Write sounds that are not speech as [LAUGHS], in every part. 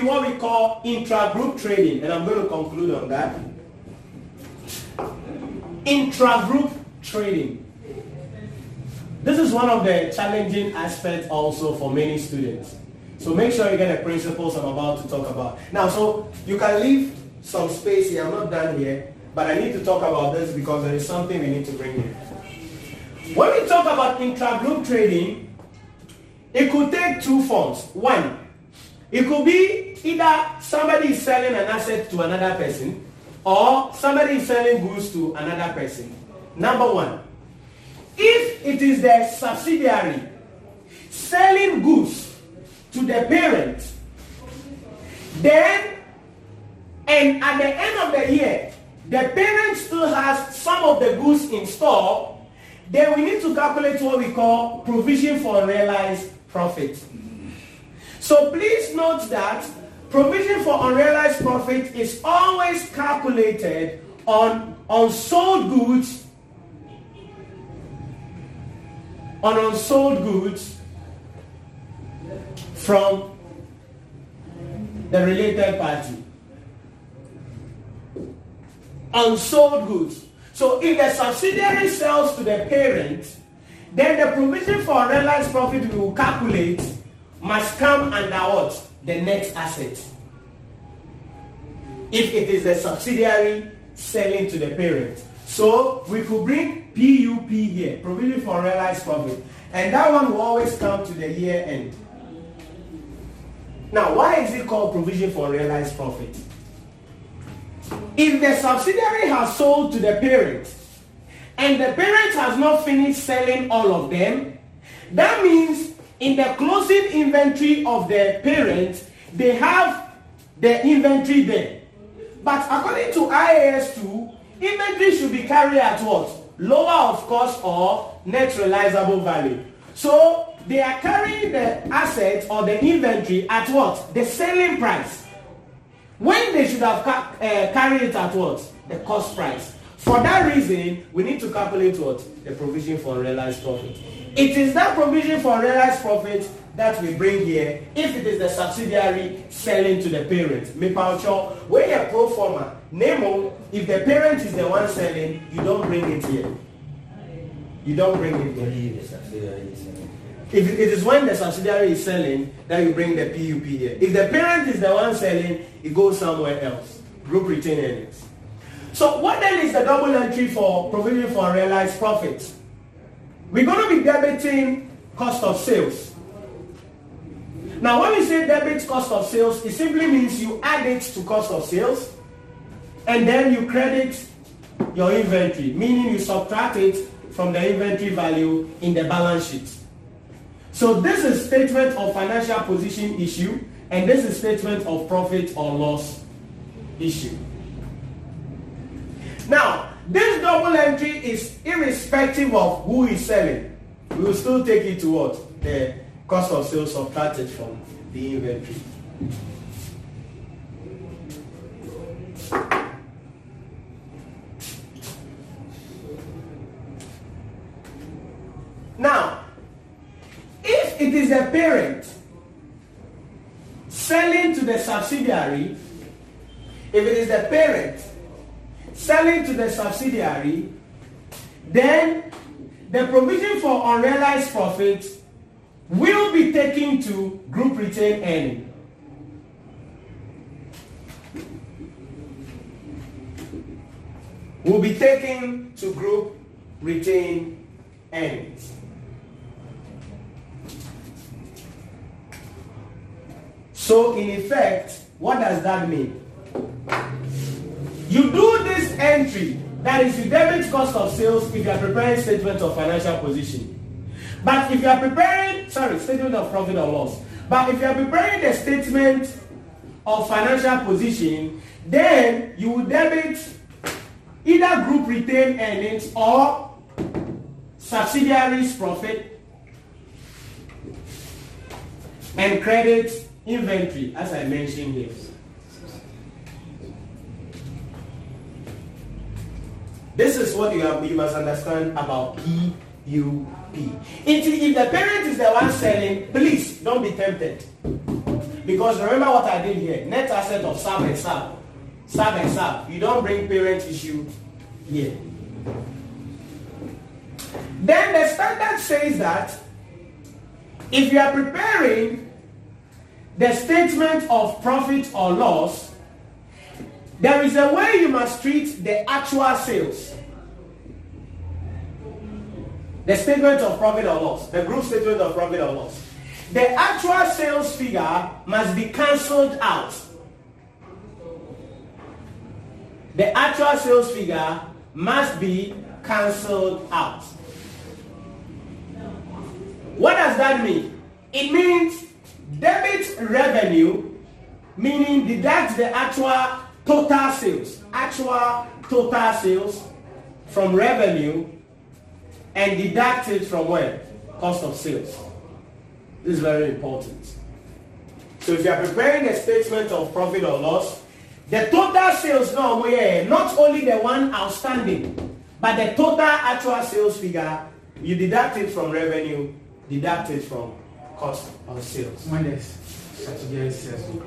be what we call intra-group trading, and I'm going to conclude on that. Intra-group trading. This is one of the challenging aspects also for many students. So make sure you get the principles I'm about to talk about. Now, so you can leave some space here. I'm not done here, but I need to talk about this because there is something we need to bring in. When we talk about intra-group trading, it could take two forms. One, it could be either somebody is selling an asset to another person or somebody is selling goods to another person. Number one, if it is the subsidiary selling goods to the parent, then, and at the end of the year, the parent still has some of the goods in store, then we need to calculate what we call provision for unrealized profit. So please note that provision for unrealized profit is always calculated on unsold goods on unsold goods from the related party. Unsold goods. So if the subsidiary sells to the parent, then the provision for realized profit we will calculate must come under what? The net asset. If it is the subsidiary selling to the parent. So we could bring PUP here, provision for realized profit. And that one will always come to the year end. Now, why is it called provision for realized profit? If the subsidiary has sold to the parent and the parent has not finished selling all of them, that means in the closing inventory of the parent, they have the inventory there. But according to IAS 2, inventory should be carried at what? Lower of cost or net realizable value. So they are carrying the asset or the inventory at what? The selling price. When they should have ca- uh, carried it at what? The cost price. For that reason, we need to calculate what? The provision for realized profit. It is that provision for realized profit that we bring here if it is the subsidiary selling to the parent. Me paucho, where you pro forma, Nemo, if the parent is the one selling, you don't bring it here. You don't bring it here. If it is when the subsidiary is selling that you bring the PUP here. If the parent is the one selling, it goes somewhere else. Group retained earnings. So what then is the double entry for provision for unrealized profits? We're going to be debiting cost of sales. Now when we say debit cost of sales, it simply means you add it to cost of sales and then you credit your inventory, meaning you subtract it from the inventory value in the balance sheet. So this is statement of financial position issue and this is statement of profit or loss issue. Now, this double entry is irrespective of who is selling. We will still take it to what? The cost of sales subtracted from the inventory. Now, if it is a parent selling to the subsidiary, if it is the parent selling to the subsidiary, then the provision for unrealized profit will be taken to group retained earning. Will be taken to group retained earnings. So in effect, what does that mean? You do this entry, that is the debit cost of sales if you are preparing statement of financial position. But if you are preparing, sorry, statement of profit or loss. But if you are preparing the statement of financial position, then you will debit either group retained earnings or subsidiaries profit and credit inventory as I mentioned here. This is what you, have, you must understand about If the parent is the one selling, please don't be tempted. Because remember what I did here. Net asset of sub and sub. Sub and sub. You don't bring parent issue here. Then the standard says that if you are preparing the statement of profit or loss, there is a way you must treat the actual sales. The statement of profit or loss, the group statement of profit or loss. The actual sales figure must be cancelled out. The actual sales figure must be cancelled out. What does that mean? It means debit revenue, meaning deduct the actual total sales, actual total sales from revenue and deduct it from where? Cost of sales. This is very important. So if you are preparing a statement of profit or loss, the total sales now, oh not only the one outstanding, but the total actual sales figure, you deduct it from revenue, deduct it from cost of sales. When there's.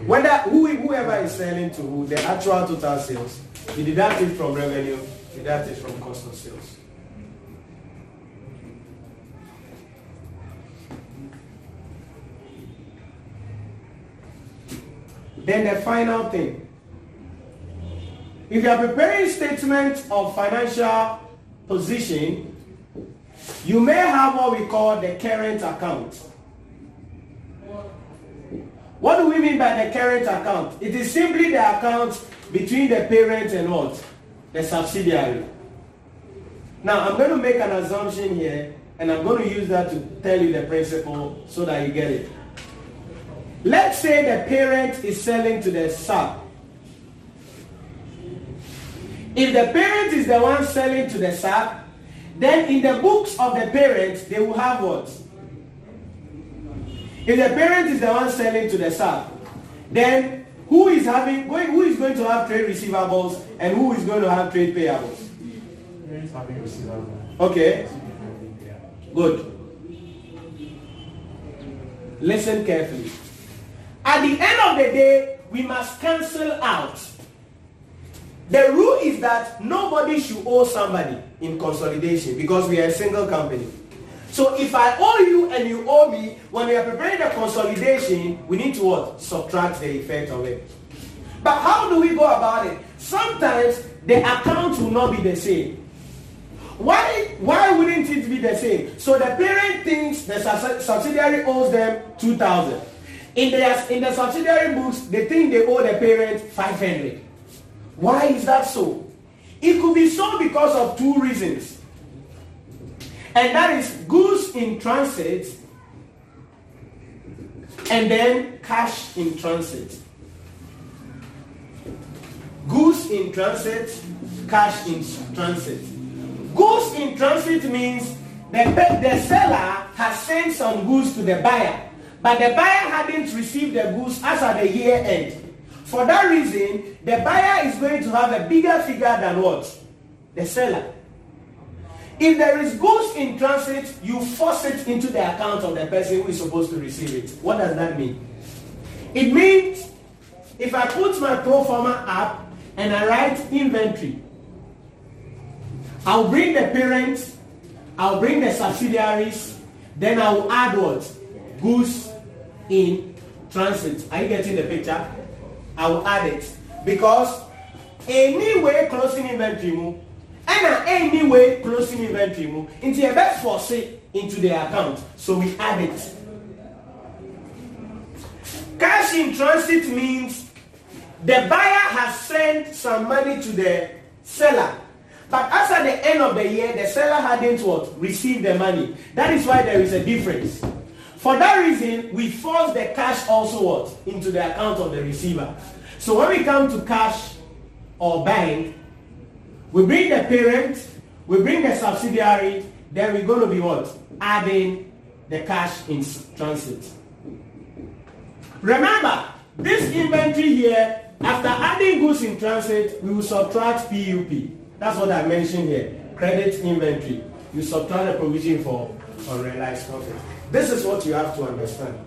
Whether who, whoever is selling to who, the actual total sales, you deduct it from revenue, deduct it from cost of sales. Then the final thing. If you are preparing statement of financial position, you may have what we call the current account. What do we mean by the current account? It is simply the account between the parent and what? The subsidiary. Now, I'm going to make an assumption here, and I'm going to use that to tell you the principle so that you get it. Let's say the parent is selling to the sub. If the parent is the one selling to the sub, then in the books of the parent, they will have what? If the parent is the one selling to the sub, then who is having going, who is going to have trade receivables and who is going to have trade payables? Okay. Good. Listen carefully. At the end of the day, we must cancel out. The rule is that nobody should owe somebody in consolidation because we are a single company. So if I owe you and you owe me, when we are preparing the consolidation, we need to what? Subtract the effect of it. But how do we go about it? Sometimes the account will not be the same. Why, why wouldn't it be the same? So the parent thinks the subsidiary owes them 2000 in the, in the subsidiary books, they think they owe the parent 500. Why is that so? It could be so because of two reasons. And that is goods in transit and then cash in transit. Goods in transit, cash in transit. Goods in transit means the, the seller has sent some goods to the buyer but the buyer hadn't received the goods as at the year end. For that reason, the buyer is going to have a bigger figure than what? The seller. If there is goods in transit, you force it into the account of the person who is supposed to receive it. What does that mean? It means if I put my pro forma up and I write inventory, I'll bring the parents, I'll bring the subsidiaries, then I'll add what? Goods in transit. Are you getting the picture? I will add it because anyway closing inventory mu and anyway closing inventory mu into a best force into the account so we add it. Cash in transit means the buyer has sent some money to the seller but as at the end of the year the seller hadn't what received the money that is why there is a difference for that reason, we force the cash also what? Into the account of the receiver. So when we come to cash or bank, we bring the parent, we bring the subsidiary, then we're going to be what? Adding the cash in transit. Remember, this inventory here, after adding goods in transit, we will subtract PUP. That's what I mentioned here. Credit inventory. you subtract the provision for unrealized profit. This is what you have to understand.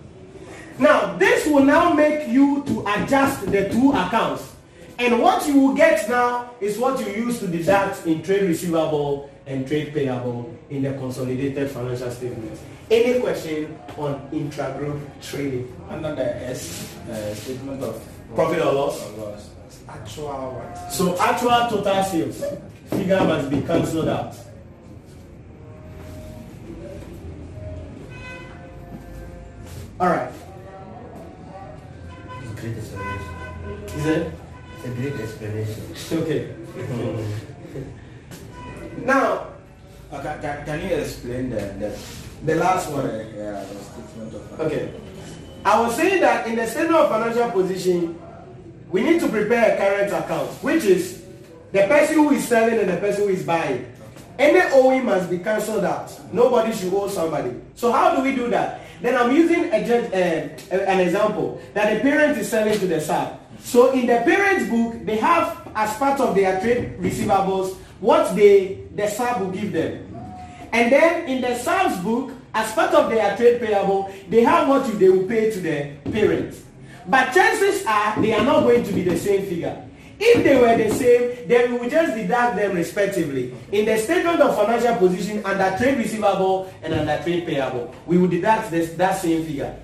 Now, this will now make you to adjust the two accounts. And what you will get now is what you use to deduct in trade receivable and trade payable in the consolidated financial statements. Any question on intragroup trading? Under the S uh, statement of Profit or loss? Or loss. Actual what? So actual total sales figure must be cancelled out. All right. It's a great explanation. Is it? It's a great explanation. Okay. [LAUGHS] Now, Okay, can, can you explain the the, the last one. yeah, the statement of Okay. I was saying that in the statement of financial position, we need to prepare a current account, which is the person who is selling and the person who is buying. Any owing must be cancelled out. Nobody should owe somebody. So how do we do that? Then I'm using a, uh, an example that the parent is selling to the sub. So in the parent's book, they have as part of their trade receivables what they the sub will give them. And then in the sub's book, as part of their trade payable, they have what they will pay to the parents. But chances are they are not going to be the same figure. If they were the same, then we would just deduct them respectively. In the statement of financial position under trade receivable and under trade payable, we would deduct this, that same figure.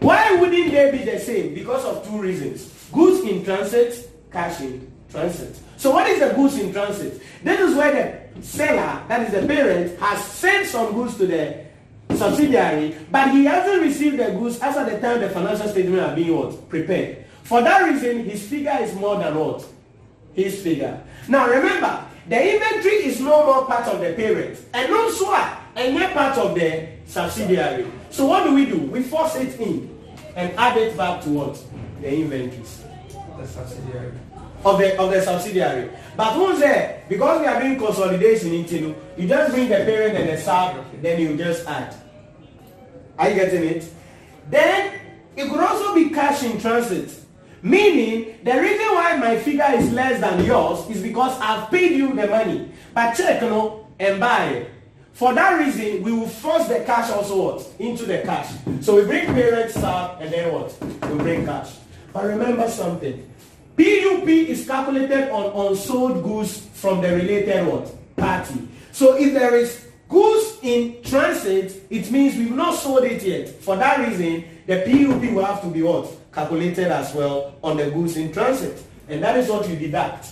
Why wouldn't they be the same? Because of two reasons. Goods in transit, cash in transit. So what is the goods in transit? This is where the seller, that is the parent, has sent some goods to the subsidiary, but he hasn't received the goods as at the time the financial statement are being? Prepared. For that reason, his figure is more than what? His figure. Now remember, the inventory is no more part of the parent, and also uh, and not part of the subsidiary. So what do we do? We force it in and add it back to what? The inventories the subsidiary. of the of the subsidiary. But who's there? Because we are doing consolidation into you just bring the parent and the sub, then you just add. Are you getting it? Then it could also be cash in transit. Meaning the reason why my figure is less than yours is because I've paid you the money. But check you know, and buy. For that reason, we will force the cash also what? Into the cash. So we bring parent sub and then what? We bring cash. But remember something. PUP is calculated on unsold goods from the related what? Party. So if there is goods in transit, it means we've not sold it yet. For that reason, the PUP will have to be what? Calculated as well on the goods in transit. And that is what you deduct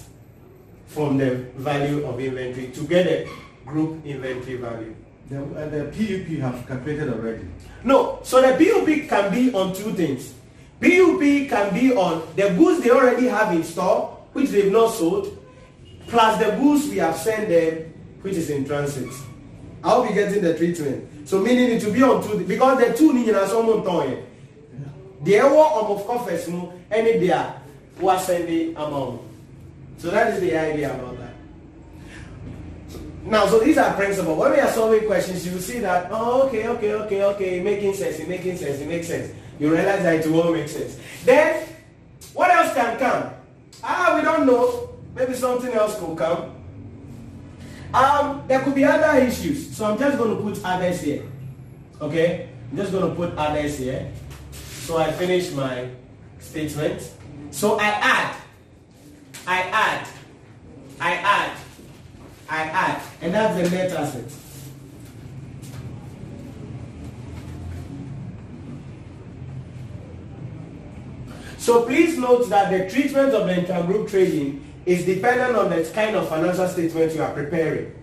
from the value of inventory to get a group inventory value. The, uh, the PUP have calculated already. No, so the PUP can be on two things. PUP can be on the goods they already have in store, which they've not sold, plus the goods we have sent them, which is in transit. I'll be getting the treatment. So meaning it will be on two because the two na someone toy. The ɛwɔ ɔmo coffers mu ɛne deɛ wa sending amount. So that is the idea about that. Now, so these are principles. When we are solving questions, you will see that, oh, okay, okay, okay, okay, making sense, it making sense, it makes sense. You realize that it won't make sense. Then, what else can come? Ah, we don't know. Maybe something else could come. Um, there could be other issues. So I'm just going to put others here. Okay? I'm just going to put others here. So I finish my statement. So I add. I add. I add. I add. And that's the net asset. So please note that the treatment of intergroup trading is dependent on the kind of financial statement you are preparing.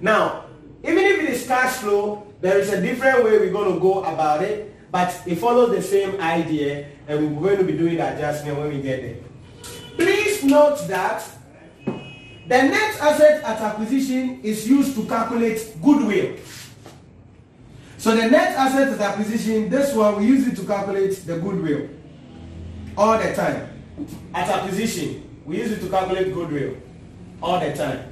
Now, even if it is cash flow, there is a different way we're going to go about it, but it follows the same idea, and we're going to be doing the adjustment when we get there. Please note that the net asset at acquisition is used to calculate goodwill. So the net asset at acquisition, this one, we use it to calculate the goodwill all the time. At acquisition, we use it to calculate goodwill all the time.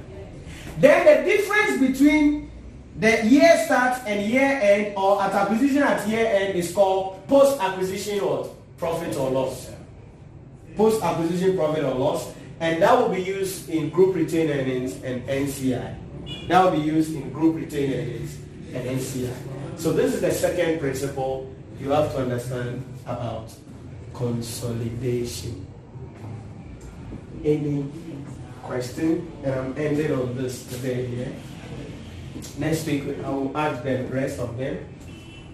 Then the difference between the year start and year end or at acquisition at year end is called post acquisition what? Profit or loss. Post acquisition profit or loss. And that will be used in group retained earnings and NCI. That will be used in group retained earnings and NCI. So this is the second principle you have to understand about consolidation. Any question? And I'm ending on this today here. Next week I will add the rest of them.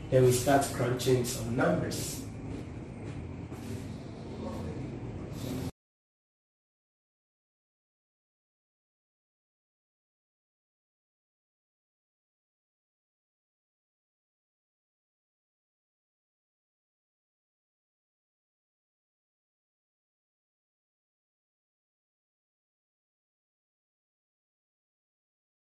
Then we start crunching some numbers.